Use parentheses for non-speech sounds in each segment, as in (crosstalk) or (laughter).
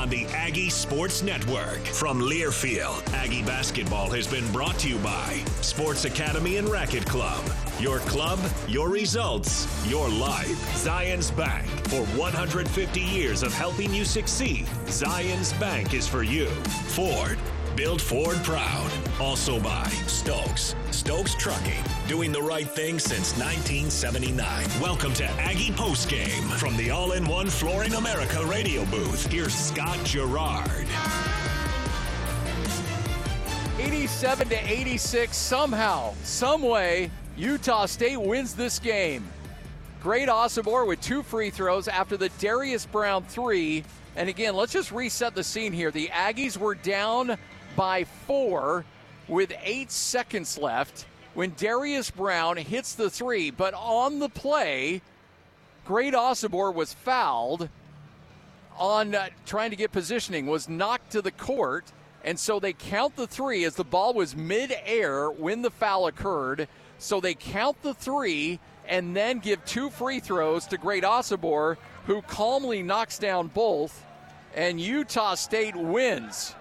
on the Aggie Sports Network. From Learfield, Aggie basketball has been brought to you by Sports Academy and Racket Club. Your club, your results, your life. Zions Bank. For 150 years of helping you succeed, Zions Bank is for you. Ford. Build Ford proud. Also by Stokes. Stokes Trucking. Doing the right thing since 1979. Welcome to Aggie Postgame from the All in One Flooring America radio booth. Here's Scott Garrard. 87 to 86. Somehow, some way, Utah State wins this game. Great Osobor with two free throws after the Darius Brown three. And again, let's just reset the scene here. The Aggies were down by four with eight seconds left when Darius Brown hits the three. But on the play, Great Osobor was fouled on uh, trying to get positioning, was knocked to the court. And so they count the three as the ball was mid-air when the foul occurred. So they count the three and then give two free throws to Great Osobor, who calmly knocks down both, and Utah State wins.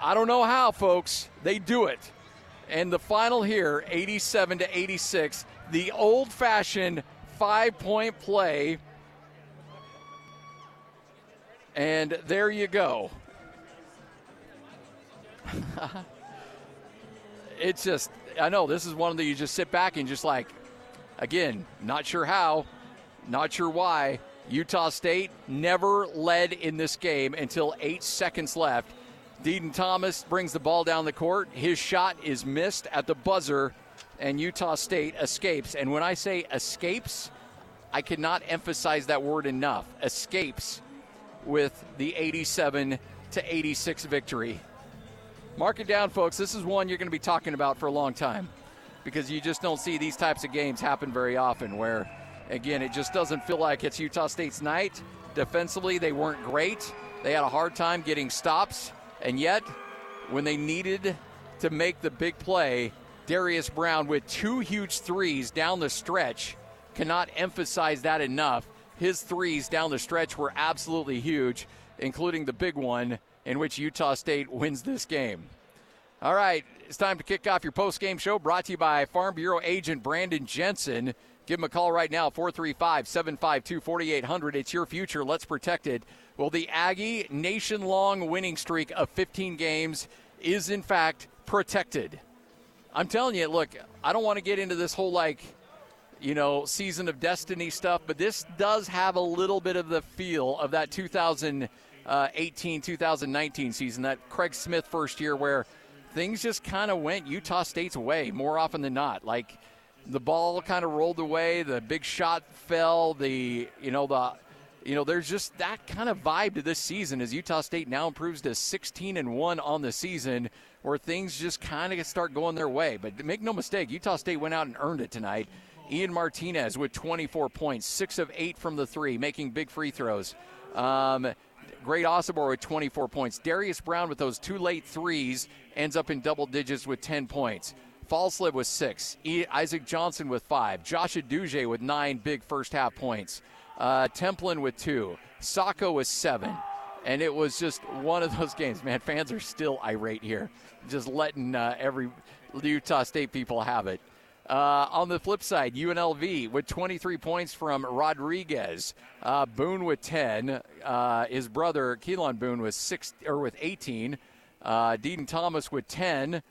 I don't know how, folks. They do it. And the final here, 87 to 86, the old fashioned five point play. And there you go. (laughs) it's just, I know this is one of the, you just sit back and just like, again, not sure how, not sure why. Utah State never led in this game until eight seconds left. Dedan Thomas brings the ball down the court. His shot is missed at the buzzer, and Utah State escapes. And when I say escapes, I cannot emphasize that word enough. Escapes with the 87 to 86 victory. Mark it down, folks. This is one you're going to be talking about for a long time because you just don't see these types of games happen very often where, again, it just doesn't feel like it's Utah State's night. Defensively, they weren't great. They had a hard time getting stops. And yet, when they needed to make the big play, Darius Brown with two huge threes down the stretch cannot emphasize that enough. His threes down the stretch were absolutely huge, including the big one in which Utah State wins this game. All right, it's time to kick off your post-game show brought to you by Farm Bureau agent Brandon Jensen. Give him a call right now, 435 752 4800. It's your future. Let's protect it. Well, the Aggie nation long winning streak of 15 games is, in fact, protected. I'm telling you, look, I don't want to get into this whole, like, you know, season of destiny stuff, but this does have a little bit of the feel of that 2018 2019 season, that Craig Smith first year where things just kind of went Utah State's way more often than not. Like, the ball kind of rolled away, the big shot fell, the, you know, the you know, there's just that kind of vibe to this season as Utah State now improves to 16 and 1 on the season, where things just kind of start going their way. But make no mistake, Utah State went out and earned it tonight. Ian Martinez with 24 points, six of eight from the three, making big free throws. Um, Great Osobor with 24 points. Darius Brown with those two late threes ends up in double digits with 10 points. Falslev with six. Isaac Johnson with five. Josh Uduje with nine big first half points. Uh, Templin with two. Sakho with seven. And it was just one of those (laughs) games. Man, fans are still irate here, just letting uh, every Utah State people have it. Uh, on the flip side, UNLV with 23 points from Rodriguez. Uh, Boone with 10. Uh, his brother Keylan Boone was six or with 18. Uh, Thomas with 10,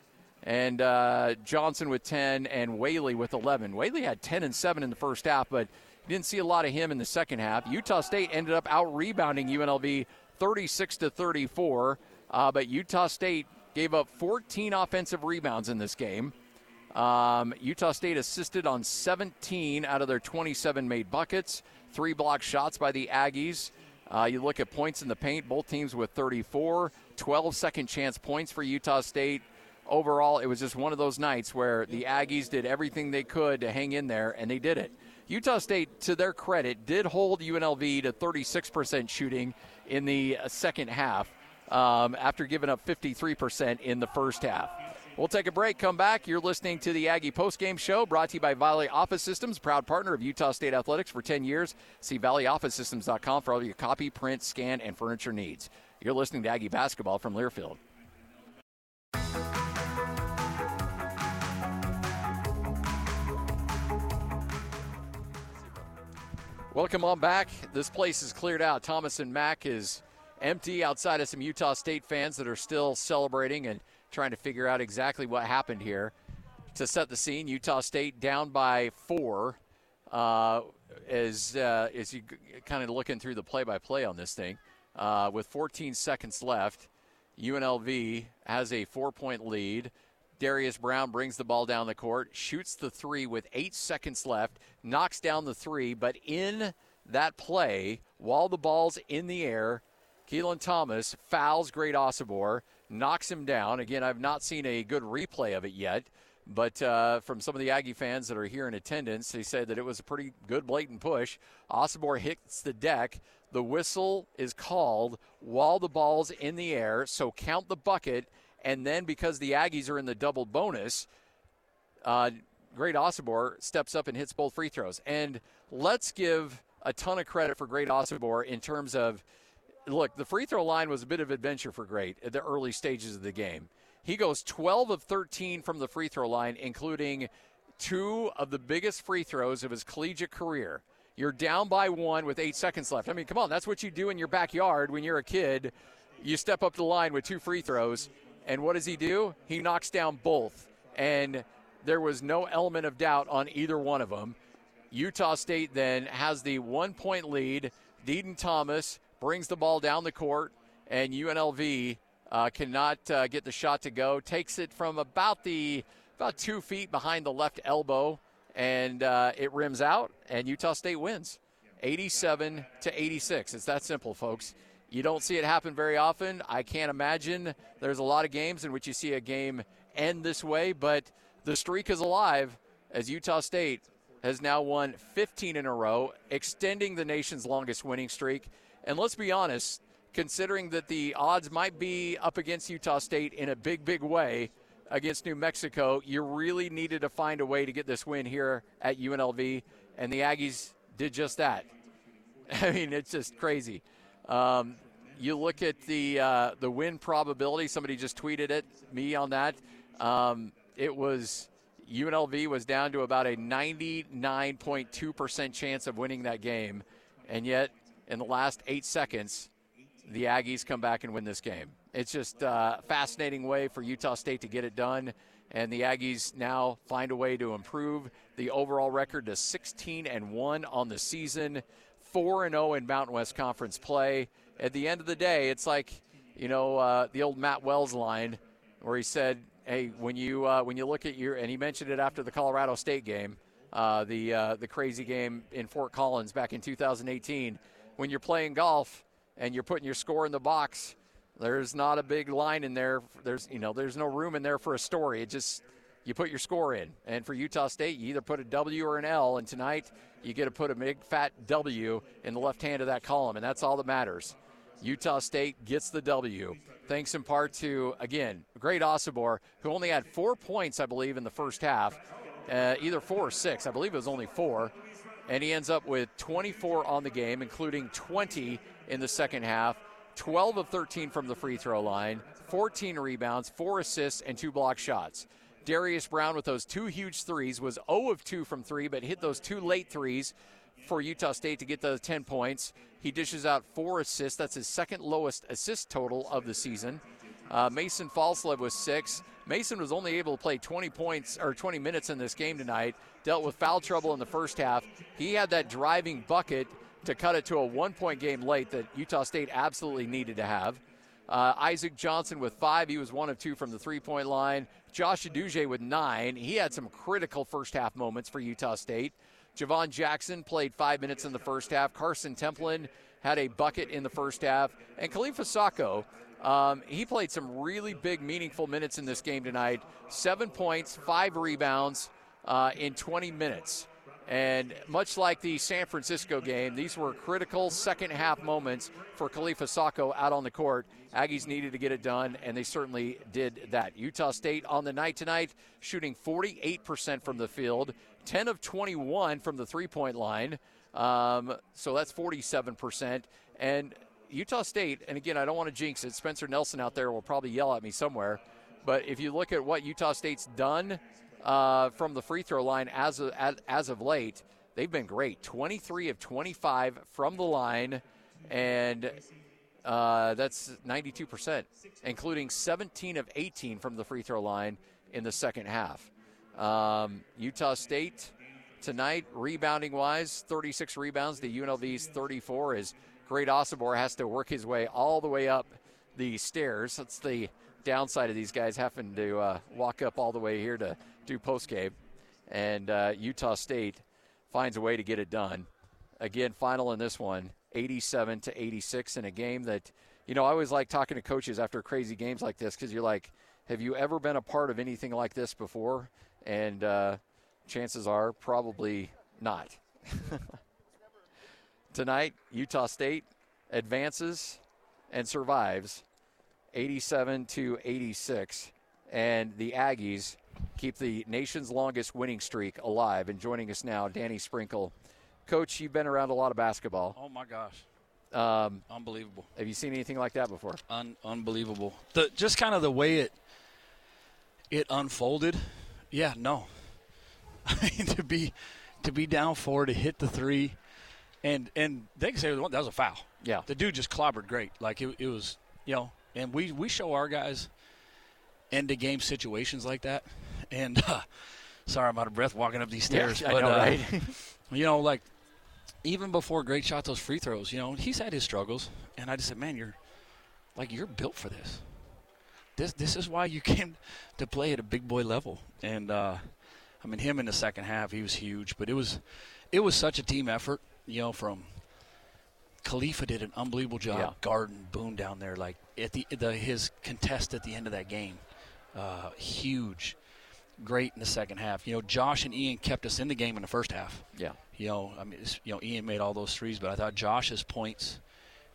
and uh, Johnson with 10, and Whaley with 11. Whaley had 10 and 7 in the first half, but didn't see a lot of him in the second half. Utah State ended up out rebounding UNLV 36 to 34, uh, but Utah State gave up 14 offensive rebounds in this game. Um, Utah State assisted on 17 out of their 27 made buckets, three block shots by the Aggies. Uh, you look at points in the paint, both teams with 34, 12 second chance points for Utah State. Overall, it was just one of those nights where the Aggies did everything they could to hang in there, and they did it. Utah State, to their credit, did hold UNLV to 36% shooting in the uh, second half um, after giving up 53% in the first half. We'll take a break, come back. You're listening to the Aggie Postgame Show brought to you by Valley Office Systems, proud partner of Utah State Athletics for 10 years. See valleyofficesystems.com for all your copy, print, scan, and furniture needs. You're listening to Aggie Basketball from Learfield. Welcome on back. This place is cleared out. Thomas and Mack is empty outside of some Utah State fans that are still celebrating and trying to figure out exactly what happened here. To set the scene, Utah State down by four. Uh, as uh, as you kind of looking through the play-by-play on this thing, uh, with 14 seconds left, UNLV has a four-point lead. Darius Brown brings the ball down the court, shoots the three with eight seconds left, knocks down the three, but in that play, while the ball's in the air, Keelan Thomas fouls Great Osobor, knocks him down. Again, I've not seen a good replay of it yet, but uh, from some of the Aggie fans that are here in attendance, they said that it was a pretty good blatant push. Osobor hits the deck. The whistle is called while the ball's in the air, so count the bucket. And then because the Aggies are in the double bonus, uh, Great Osobor steps up and hits both free throws. And let's give a ton of credit for Great Osobor in terms of look, the free throw line was a bit of adventure for Great at the early stages of the game. He goes 12 of 13 from the free throw line, including two of the biggest free throws of his collegiate career. You're down by one with eight seconds left. I mean, come on, that's what you do in your backyard when you're a kid. You step up the line with two free throws, and what does he do? He knocks down both. And there was no element of doubt on either one of them. Utah State then has the one point lead. Dedan Thomas brings the ball down the court, and UNLV uh, cannot uh, get the shot to go. Takes it from about the about two feet behind the left elbow, and uh, it rims out, and Utah State wins, 87 to 86. It's that simple, folks. You don't see it happen very often. I can't imagine there's a lot of games in which you see a game end this way, but the streak is alive as Utah State has now won 15 in a row, extending the nation's longest winning streak. And let's be honest, considering that the odds might be up against Utah State in a big, big way against New Mexico, you really needed to find a way to get this win here at UNLV, and the Aggies did just that. (laughs) I mean, it's just crazy. Um, you look at the uh, the win probability. Somebody just tweeted it me on that. Um, it was UNLV was down to about a 99.2 percent chance of winning that game, and yet in the last eight seconds, the Aggies come back and win this game. It's just a uh, fascinating way for Utah State to get it done. And the Aggies now find a way to improve the overall record to 16 and 1 on the season, 4 and 0 in Mountain West Conference play. At the end of the day, it's like, you know, uh, the old Matt Wells line where he said, "Hey, when you uh, when you look at your," and he mentioned it after the Colorado State game, uh, the uh, the crazy game in Fort Collins back in 2018 when you're playing golf and you're putting your score in the box, there's not a big line in there. There's you know there's no room in there for a story. It just you put your score in. And for Utah State, you either put a W or an L. And tonight, you get to put a big fat W in the left hand of that column, and that's all that matters. Utah State gets the W, thanks in part to again great Osobor, who only had four points, I believe, in the first half, uh, either four or six. I believe it was only four and he ends up with 24 on the game, including 20 in the second half, 12 of 13 from the free throw line, 14 rebounds, four assists, and two block shots. Darius Brown with those two huge threes was 0 of 2 from three, but hit those two late threes for Utah State to get those 10 points. He dishes out four assists. That's his second lowest assist total of the season. Uh, Mason Falslev was six. Mason was only able to play 20 points or 20 minutes in this game tonight. Dealt with foul trouble in the first half. He had that driving bucket to cut it to a one-point game late that Utah State absolutely needed to have. Uh, Isaac Johnson with five. He was one of two from the three-point line. Josh Uduje with nine. He had some critical first-half moments for Utah State. Javon Jackson played five minutes in the first half. Karson Templin had a bucket in the first half. And Kalifa Sakho um, he played some really big, meaningful minutes in this game tonight. Seven points, five rebounds uh, in 20 minutes. And much like the San Francisco game, these were critical second half moments for Kalifa Sakho out on the court. Aggies needed to get it done, and they certainly did that. Utah State on the night tonight, shooting 48% from the field, 10 of 21 from the three point line. Um, so that's 47%. And Utah State, and again, I don't want to jinx it. Spencer Nelson out there will probably yell at me somewhere. But if you look at what Utah State's done uh, from the free throw line as of, as of late, they've been great. 23 of 25 from the line, and uh, that's 92%, including 17 of 18 from the free throw line in the second half. Um, Utah State tonight, rebounding wise, 36 rebounds. The UNLV's 34 is great. Osobor has to work his way all the way up the stairs. That's the downside of these guys having to uh, walk up all the way here to post game. And uh, Utah State finds a way to get it done. Again, final in this one, 87 to 86 in a game that, you know, I always like talking to coaches after crazy games like this because you're like, have you ever been a part of anything like this before? And uh, chances are probably not. (laughs) Tonight, Utah State advances and survives 87 to 86. And the Aggies keep the nation's longest winning streak alive. And joining us now, Danny Sprinkle. Coach, you've been around a lot of basketball. Oh, my gosh. Um, unbelievable. Have you seen anything like that before? Un- unbelievable. The, just kind of the way it it unfolded. Yeah, no. (laughs) I mean, to be to be down four to hit the three, and and they can say that was a foul. Yeah, the dude just clobbered great. Like it, it was, you know, and we we show our guys end of game situations like that. And (laughs) uh, sorry, I'm out of breath walking up these stairs. (laughs) Yeah, but, know, uh, right? (laughs) you know, like even before Great shot those free throws, you know, he's had his struggles, and I just said, man, you're like you're built for this. This this is why you came to play at a big boy level. And uh, I mean, him in the second half, he was huge, but it was it was such a team effort. You know, from Kalifa did an unbelievable job yeah. guarding Boone down there. Like at the, the his contest at the end of that game, uh, huge, great in the second half. You know, Josh and Ian kept us in the game in the first half. Yeah. You know, I mean, you know, Ian made all those threes, but I thought Josh's points,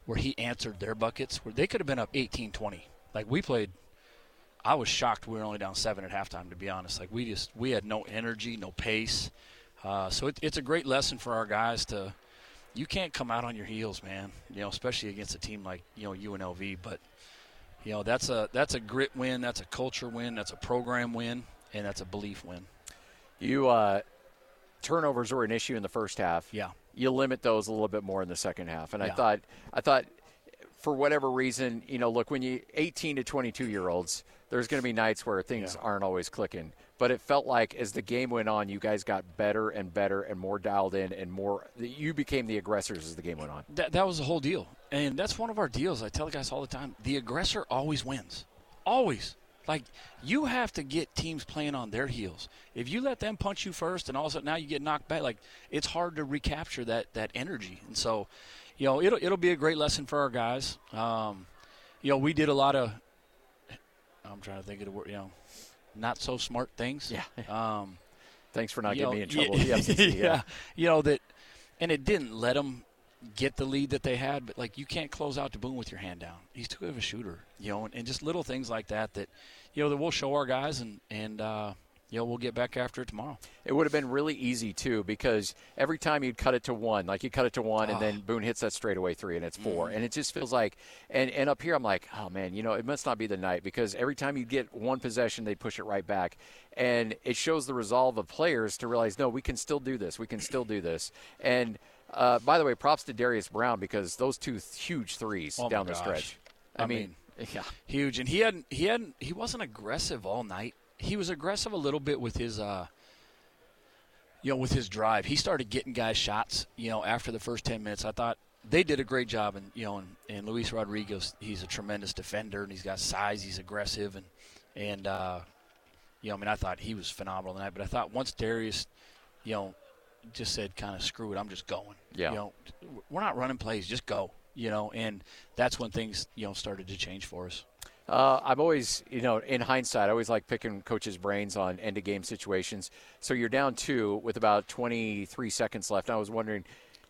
where he answered their buckets, where they could have been up 18-20. Like we played. I was shocked we were only down seven at halftime. To be honest, like we just we had no energy, no pace. Uh, so it, it's a great lesson for our guys to you can't come out on your heels, man. You know, especially against a team like you know UNLV. But you know that's a that's a grit win, that's a culture win, that's a program win, and that's a belief win. You uh, turnovers were an issue in the first half. Yeah, you limit those a little bit more in the second half, and yeah. I thought I thought for whatever reason, you know, look when you 18 to 22 year olds, there's going to be nights where things yeah. aren't always clicking but it felt like as the game went on, you guys got better and better and more dialed in and more. You became the aggressors as the game went on. That, that was the whole deal, and that's one of our deals. I tell the guys all the time: the aggressor always wins, always. Like you have to get teams playing on their heels. If you let them punch you first, and all of a sudden now you get knocked back, like it's hard to recapture that that energy. And so, you know, it'll it'll be a great lesson for our guys. Um, you know, we did a lot of. I'm trying to think of the word. You know, not so smart things. Yeah. Um, Thanks for not getting know, me in (laughs) trouble. Yeah, (laughs) yeah, You know that, and it didn't let them get the lead that they had. But like, you can't close out to Boone with your hand down. He's too good of a shooter. You know, and, and just little things like that that, you know, that we'll show our guys and and uh, you know, we'll get back after it tomorrow. It would have been really easy too because every time you'd cut it to one, like you cut it to one, oh. and then ah. Boone hits that straightaway three, and it's 4 mm. and it just feels like. And and up here, I'm like, oh man, you know, it must not be the night because every time you get one possession, they push it right back, and it shows the resolve of players to realize, no, we can still do this, we can still do this, and. Uh, by the way, props to Darius Brown because those two huge threes oh down the stretch. I, I mean, mean, yeah, huge. And he hadn't, he hadn't, he wasn't aggressive all night he was aggressive a little bit with his uh, you know with his drive. He started getting guys shots. You know after the first ten minutes, I thought they did a great job. And you know and, and Luis Rodriguez, he's a tremendous defender and he's got size. He's aggressive and and uh, you know I mean I thought he was phenomenal tonight. But I thought once Darius, you know, just said kind of screw it, I'm just going. Yeah. You know, we're not running plays, just go. You know, and that's when things you know started to change for us. Uh, I'm always, you know, in hindsight, I always like picking coaches' brains on end of game situations. So you're down two with about 23 seconds left. I was wondering,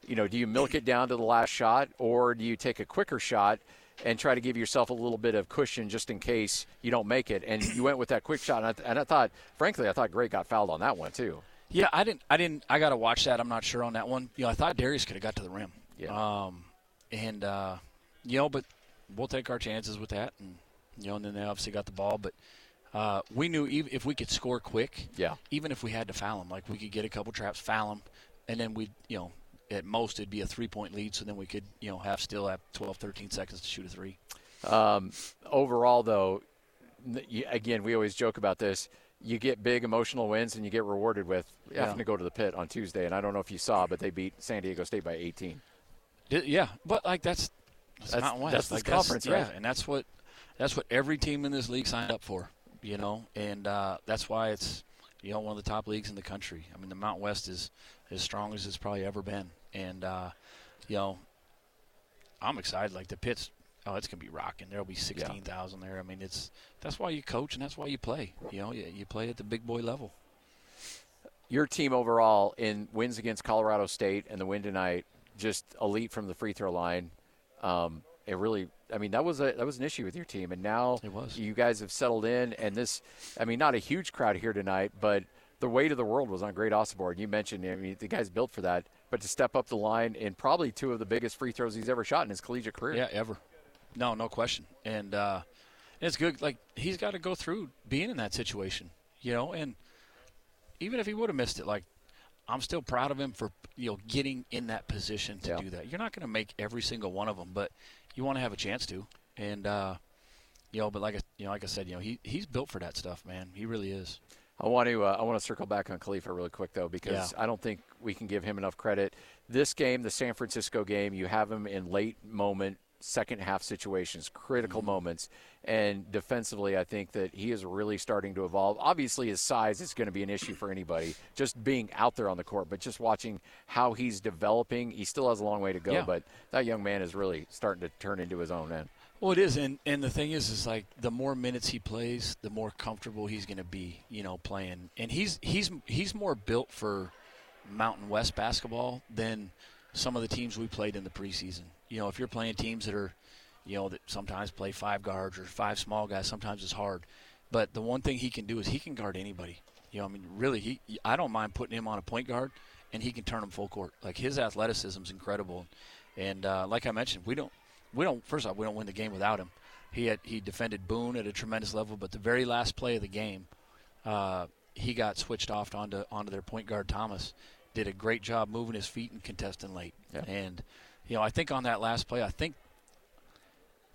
you know, do you milk it down to the last shot, or do you take a quicker shot and try to give yourself a little bit of cushion just in case you don't make it? And you went with that quick shot, and I, th- and I thought, frankly, I thought Gray got fouled on that one too. Yeah, I didn't. I didn't. I got to watch that. I'm not sure on that one. You know, I thought Darius could have got to the rim. Yeah. Um, and uh, you know, but we'll take our chances with that, and you know, and then they obviously got the ball, but. Uh, we knew even if we could score quick, Yeah. Even if we had to foul them, like we could get a couple traps, foul them, and then we, you know, at most it'd be a three-point lead. So then we could, you know, have still have 12, 13 seconds to shoot a three. Um, overall, though, again, we always joke about this. You get big emotional wins, and you get rewarded with having to go to the pit on Tuesday. And I don't know if you saw, but they beat San Diego State by 18. Di- Yeah, but like that's that's, That's- Mountain West. that's the like, conference, yeah, right? and that's what that's what every team in this league signed up for. You know, and uh, that's why it's you know one of the top leagues in the country. I mean, the Mount West is as strong as it's probably ever been, and uh, you know, I'm excited. Like the pits, oh, it's gonna be rocking. There'll be sixteen thousand there. I mean, it's that's why you coach and that's why you play. You know, you, you play at the big boy level. Your team overall in wins against Colorado State and the win tonight, just elite from the free throw line. Um, it really, I mean, that was a that was an issue with your team, and now It was. you guys have settled in. And this, I mean, not a huge crowd here tonight, but the weight of the world was on Great Osobor. You mentioned, I mean, the guy's built for that. But to step up the line in probably two of the biggest free throws he's ever shot in his collegiate career. Yeah, ever. No, no question. And uh, it's good. Like he's got to go through being in that situation, you know. And even if he would have missed it, like I'm still proud of him for you know getting in that position to Yeah. do that. You're not going to make every single one of them, but you want to have a chance to. And uh, you know, but like I, you know, like I said, you know, he he's built for that stuff, man. He really is. I want to uh, I want to circle back on Kalifa really quick though because Yeah. I don't think we can give him enough credit. This game, the San Francisco game, you have him in late moment second half situations, critical Mm-hmm. moments, and defensively, I think that he is really starting to evolve. Obviously, his size is going to be an issue for anybody, just being out there on the court, but just watching how he's developing, he still has a long way to go. Yeah. But that young man is really starting to turn into his own man. Well, it is, and and the thing is, is like the more minutes he plays, the more comfortable he's going to be, you know, playing. And he's he's he's more built for Mountain West basketball than some of the teams we played in the preseason. You know, if you're playing teams that are, you know, that sometimes play five guards or five small guys, sometimes it's hard. But the one thing he can do is he can guard anybody. You know, I mean, really, he I don't mind putting him on a point guard, and he can turn him full court. Like his athleticism is incredible, and uh, like I mentioned, we don't we don't first off we don't win the game without him. He had he defended Boone at a tremendous level, but the very last play of the game, uh, he got switched off onto onto their point guard Thomas. Did a great job moving his feet and contesting late. Yeah. And you know, I think on that last play, I think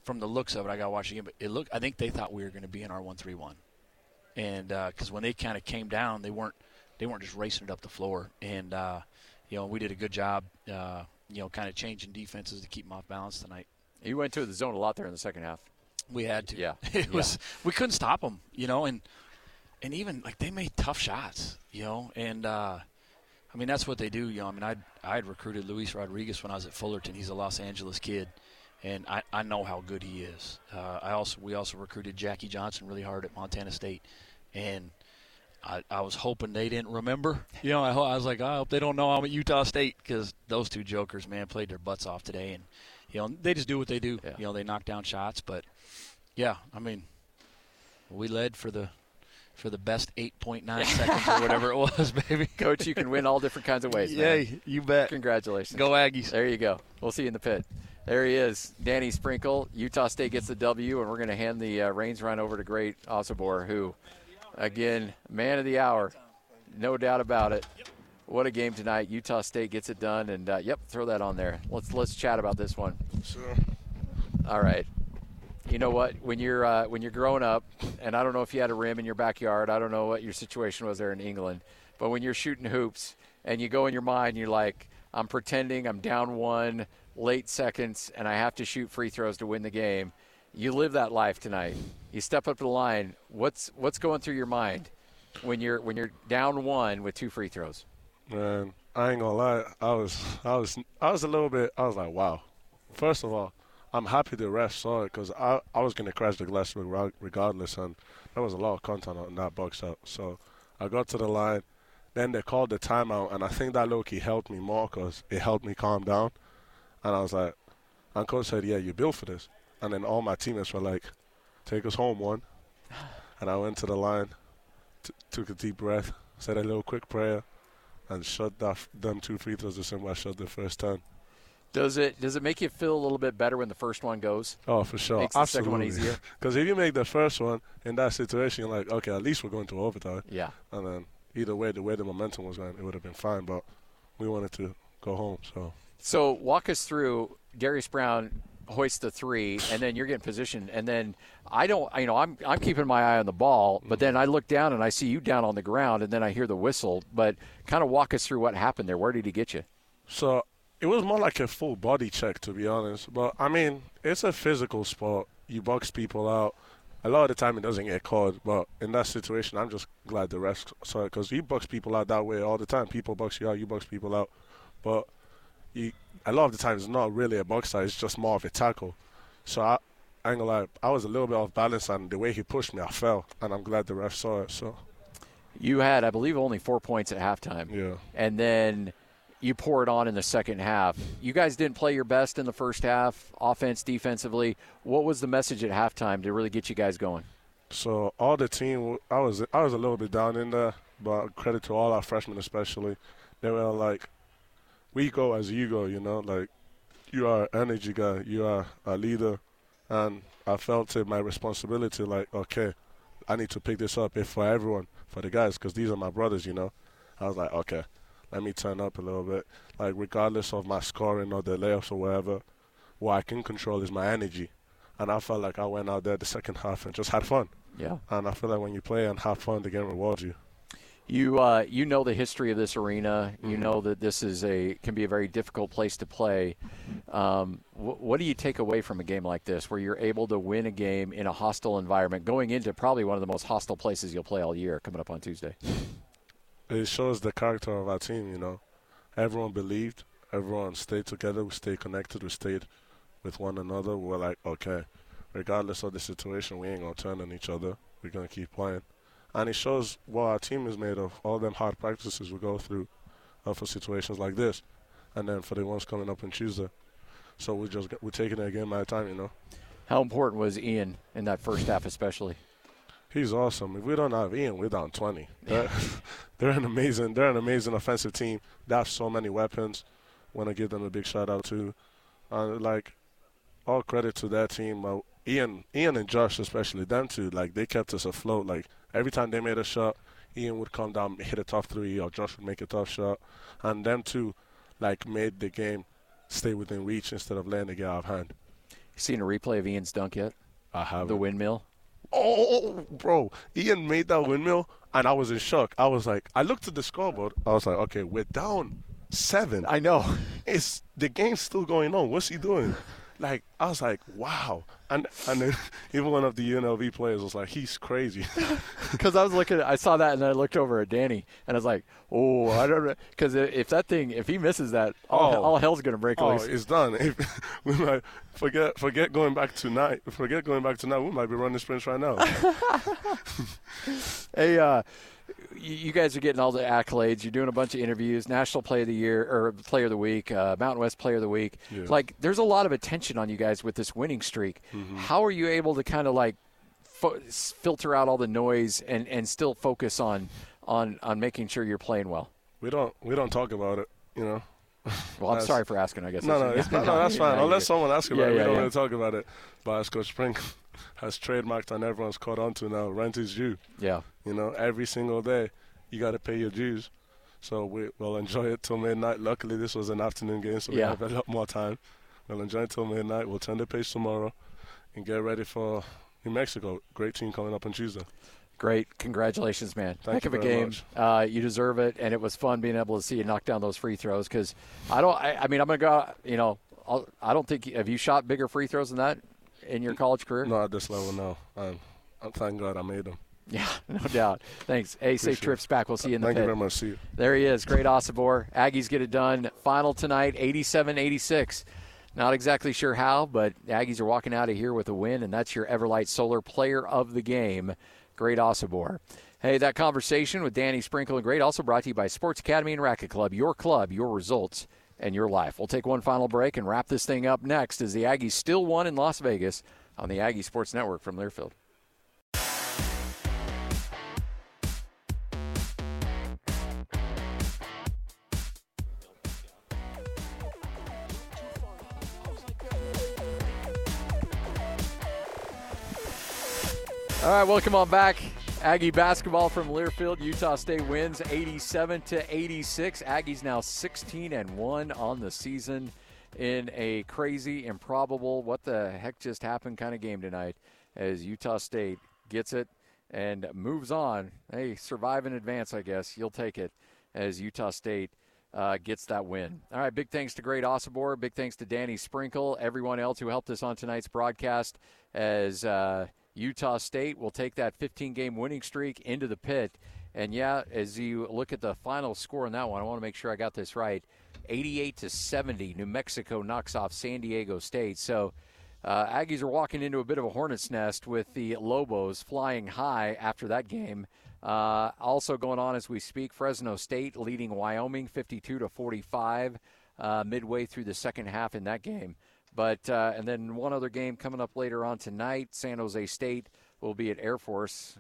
from the looks of it, I got to watch again, but it looked. I think they thought we were going to be in our one three one, and because when they kind of came down, they weren't they weren't just racing it up the floor, and uh, you know we did a good job, uh, you know, kind of changing defenses to keep them off balance tonight. You went to the zone a lot there in the second half. We had to. Yeah. (laughs) it Yeah. was we couldn't stop them, you know, and and even like they made tough shots, you know, and uh, I mean that's what they do, you know. I mean I I had recruited Luis Rodriguez when I was at Fullerton. He's a Los Angeles kid, and I, I know how good he is. Uh, I also we also recruited Jackie Johnson really hard at Montana State, and. I, I was hoping they didn't remember. (laughs) You know, I, I was like, I hope they don't know I'm at Utah State because those two jokers, man, played their butts off today, and you know they just do what they do. Yeah. You know, they knock down shots, but yeah, I mean, we led for the for the best 8.9 (laughs) seconds or whatever it was, baby. (laughs) Coach, you can win all different kinds of ways. man. Yay, you bet. Congratulations. Go Aggies. There you go. We'll see you in the pit. There he is, Danny Sprinkle. Utah State gets the W, and we're going to hand the uh, reins run over to Great Osobor, who, again, man of the hour, no doubt about it. What a game tonight! Utah State gets it done, and uh, yep, throw that on there. Let's let's chat about this one. Sure. All right. You know what? When you're uh, when you're growing up, and I don't know if you had a rim in your backyard. I don't know what your situation was there in England, but when you're shooting hoops and you go in your mind, you're like, I'm pretending I'm down one, late seconds, and I have to shoot free throws to win the game. You live that life tonight. You step up to the line. What's what's going through your mind when you're when you're down one with two free throws? Man, I ain't gonna lie. I was, I was, I was a little bit. I was like, wow. First of all, I'm happy the ref saw it because I, I was going to crash the glass regardless, and there was a lot of content on that box out. So I got to the line. Then they called the timeout, and I think that low key helped me more because it helped me calm down. And I was like, and coach said, "Yeah, you built for this." And then all my teammates were like, "Take us home, one." (sighs) And I went to the line, t- took a deep breath, said a little quick prayer, and shot that, them two free throws the same way I shot the first ten. Does it does it make you feel a little bit better when the first one goes? Oh, for sure. Makes Absolutely. the second one easier. (laughs) Because if you make the first one in that situation, you're like, okay, at least we're going to overtime. Yeah. And then either way, the way the momentum was going, it would have been fine. But we wanted to go home, so. So walk us through Darius Brown hoist the three, and then you're getting positioned, and then I don't, you know, I'm I'm keeping my eye on the ball, but then I look down and I see you down on the ground, and then I hear the whistle. But kind of walk us through what happened there. Where did he get you? So it was more like a full body check, to be honest. But I mean, it's a physical sport. You box people out. A lot of the time, it doesn't get called. But in that situation, I'm just glad the rest saw it because you box people out that way all the time. People box you out, you box people out. But you, a lot of the time, it's not really a box out. It's just more of a tackle. So I, I ain't gonna lie, I was a little bit off balance, and the way he pushed me, I fell, and I'm glad the ref saw it. So you had, I believe, only four points at halftime. Yeah, and then you pour it on in the second half. You guys didn't play your best in the first half, offense, defensively. What was the message at halftime to really get you guys going? So all the team, I was I was a little bit down in there, but credit to all our freshmen especially. They were like, "We go as you go," you know, like you are an energy guy, you are a leader, and I felt it my responsibility. Like, okay, I need to pick this up if for everyone, for the guys, because these are my brothers, you know. I was like, okay, let me turn up a little bit. Like regardless of my scoring or the layups or whatever, what I can control is my energy. And I felt like I went out there the second half and just had fun. Yeah. And I feel like when you play and have fun, the game rewards you. You uh, you know the history of this arena. You Mm-hmm. know that this is a can be a very difficult place to play. Um, wh- what do you take away from a game like this, where you're able to win a game in a hostile environment, going into probably one of the most hostile places you'll play all year, coming up on Tuesday? It shows the character of our team, you know. Everyone believed, everyone stayed together, we stayed connected, we stayed with one another. We're like, okay, regardless of the situation, we ain't to turn on each other. We're to keep playing. And it shows what our team is made of, all them hard practices we go through uh, for situations like this. And then for the ones coming up on Tuesday. So we just we're taking it game at time, you know. How important was Ian in that first half, especially? He's awesome. If we don't have Ian, we're down 20. They're, (laughs) they're an amazing, they're an amazing offensive team. They have so many weapons. Want to give them a big shout out too. Uh, like, all credit to that team. Uh, Ian, Ian and Josh especially, them two, like they kept us afloat. Like every time they made a shot, Ian would come down, hit a tough three, or Josh would make a tough shot, and them two, like made the game stay within reach instead of letting it get out of hand. Seen a replay of Ian's dunk yet? I have The windmill. Oh, bro, Ian made that windmill, and I was in shock. I was like, I looked at the scoreboard. I was like, okay, we're down seven. I know. It's the game's still going on. What's he doing? Like, I was like, wow. And and then (laughs) even one of the UNLV players was like, he's crazy. (laughs) (laughs) Because I was looking, I saw that, and I looked over at Danny, and I was like, "Oh, I don't know." Because if that thing, if he misses that, all, Oh. all hell's gonna break oh, loose. it's done. (laughs) If, we might forget forget going back tonight. Forget going back tonight. We might be running sprints right now. (laughs) Hey, uh, you, guys are getting all the accolades. You're doing a bunch of interviews, National Player of the Year or Player of the Week, uh, Mountain West Player of the Week. Yeah. Like, there's a lot of attention on you guys with this winning streak. How are you able to kind of like fo- filter out all the noise and, and still focus on on on making sure you're playing well? we don't we don't talk about it. You know. (laughs) Well, I'm That's- sorry for asking. I guess. No, no, it's not, no, (laughs) that's fine. Unless someone asks about Yeah, it, we yeah, don't yeah. really talk about it. But as Coach Spring (laughs) has trademarked and everyone's caught on to now, rent is due. Yeah. You know, every single day, you got to pay your dues. So we, we'll enjoy it till midnight. Luckily, this was an afternoon game, so we Yeah. have a lot more time. We'll enjoy it till midnight. We'll turn the page tomorrow and get ready for New Mexico. Great team coming up on Tuesday. Great. Congratulations, man. Thank Heck you of a game. Uh, you deserve it, and it was fun being able to see you knock down those free throws because I don't, I, I mean, I'm going to go, you know, I'll, I don't think, have you shot bigger free throws than that in your college career? Not at this level, no. Um, I'm thank God I made them. (laughs) Yeah, no doubt. Thanks. Hey, safe trips back. We'll see you in the Thank pit. you very much. See you. There he is. Great Osobor. Aggies get it done. Final tonight, 87 86. Not exactly sure how, but Aggies are walking out of here with a win, and that's your Everlight Solar Player of the Game, Great Osobor. Hey, that conversation with Danny Sprinkle and Great also brought to you by Sports Academy and Racket Club. Your club, your results, and your life. We'll take one final break and wrap this thing up next as the Aggies still won in Las Vegas on the Aggie Sports Network from Learfield. All right, welcome on back. Aggie basketball from Learfield. Utah State wins 87 to 86. Aggies now 16 and 1 on the season in a crazy, improbable, what the heck just happened kind of game tonight as Utah State gets it and moves on. Hey, survive in advance, I guess. You'll take it as Utah State uh, gets that win. All right, big thanks to Great Osobor. Big thanks to Danny Sprinkle, everyone else who helped us on tonight's broadcast as. Uh, Utah State will take that 15 game winning streak into the pit. And yeah, as you look at the final score on that one, I want to make sure I got this right. 88 to 70, New Mexico knocks off San Diego State. So uh, Aggies are walking into a bit of a hornet's nest with the Lobos flying high after that game. Uh, also going on as we speak, Fresno State leading Wyoming 52 to 45 uh, midway through the second half in that game. But uh, and then one other game coming up later on tonight. San Jose State will be at Air Force.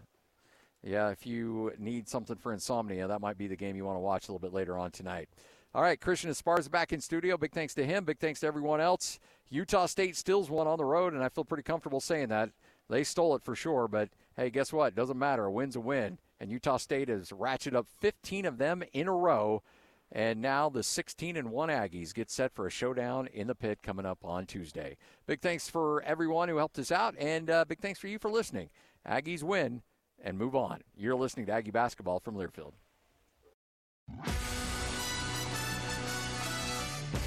Yeah, if you need something for insomnia, that might be the game you want to watch a little bit later on tonight. All right, Christian Esparza back in studio. Big thanks to him. Big thanks to everyone else. Utah State stills one on the road, and I feel pretty comfortable saying that. They stole it for sure, but hey, guess what? Doesn't matter. A win's a win. And Utah State has ratcheted up 15 of them in a row and now the 16 and 1 Aggies get set for a showdown in the pit coming up on Tuesday. Big thanks for everyone who helped us out, and uh, big thanks for you for listening. Aggies win and move on. You're listening to Aggie Basketball from Learfield.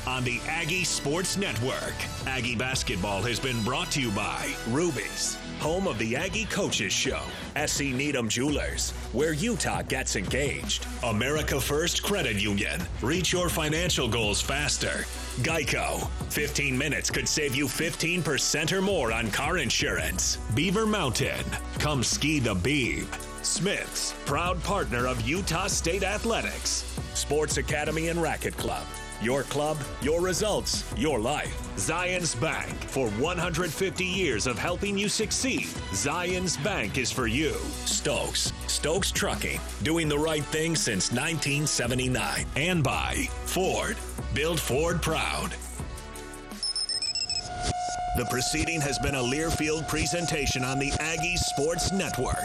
On the Aggie Sports Network, Aggie Basketball has been brought to you by Ruby's, home of the Aggie Coaches Show, SC Needham Jewelers, where Utah gets engaged, America First Credit Union, reach your financial goals faster, Geico, 15 minutes could save you 15% or more on car insurance, Beaver Mountain, come ski the Beeb, Smith's, proud partner of Utah State Athletics, Sports Academy and Racket Club, your club, your results, your life. Zions Bank. For 150 years of helping you succeed, Zions Bank is for you. Stokes. Stokes Trucking. Doing the right thing since 1979. And by Ford. Build Ford proud. The proceeding has been a Learfield presentation on the Aggies Sports Network.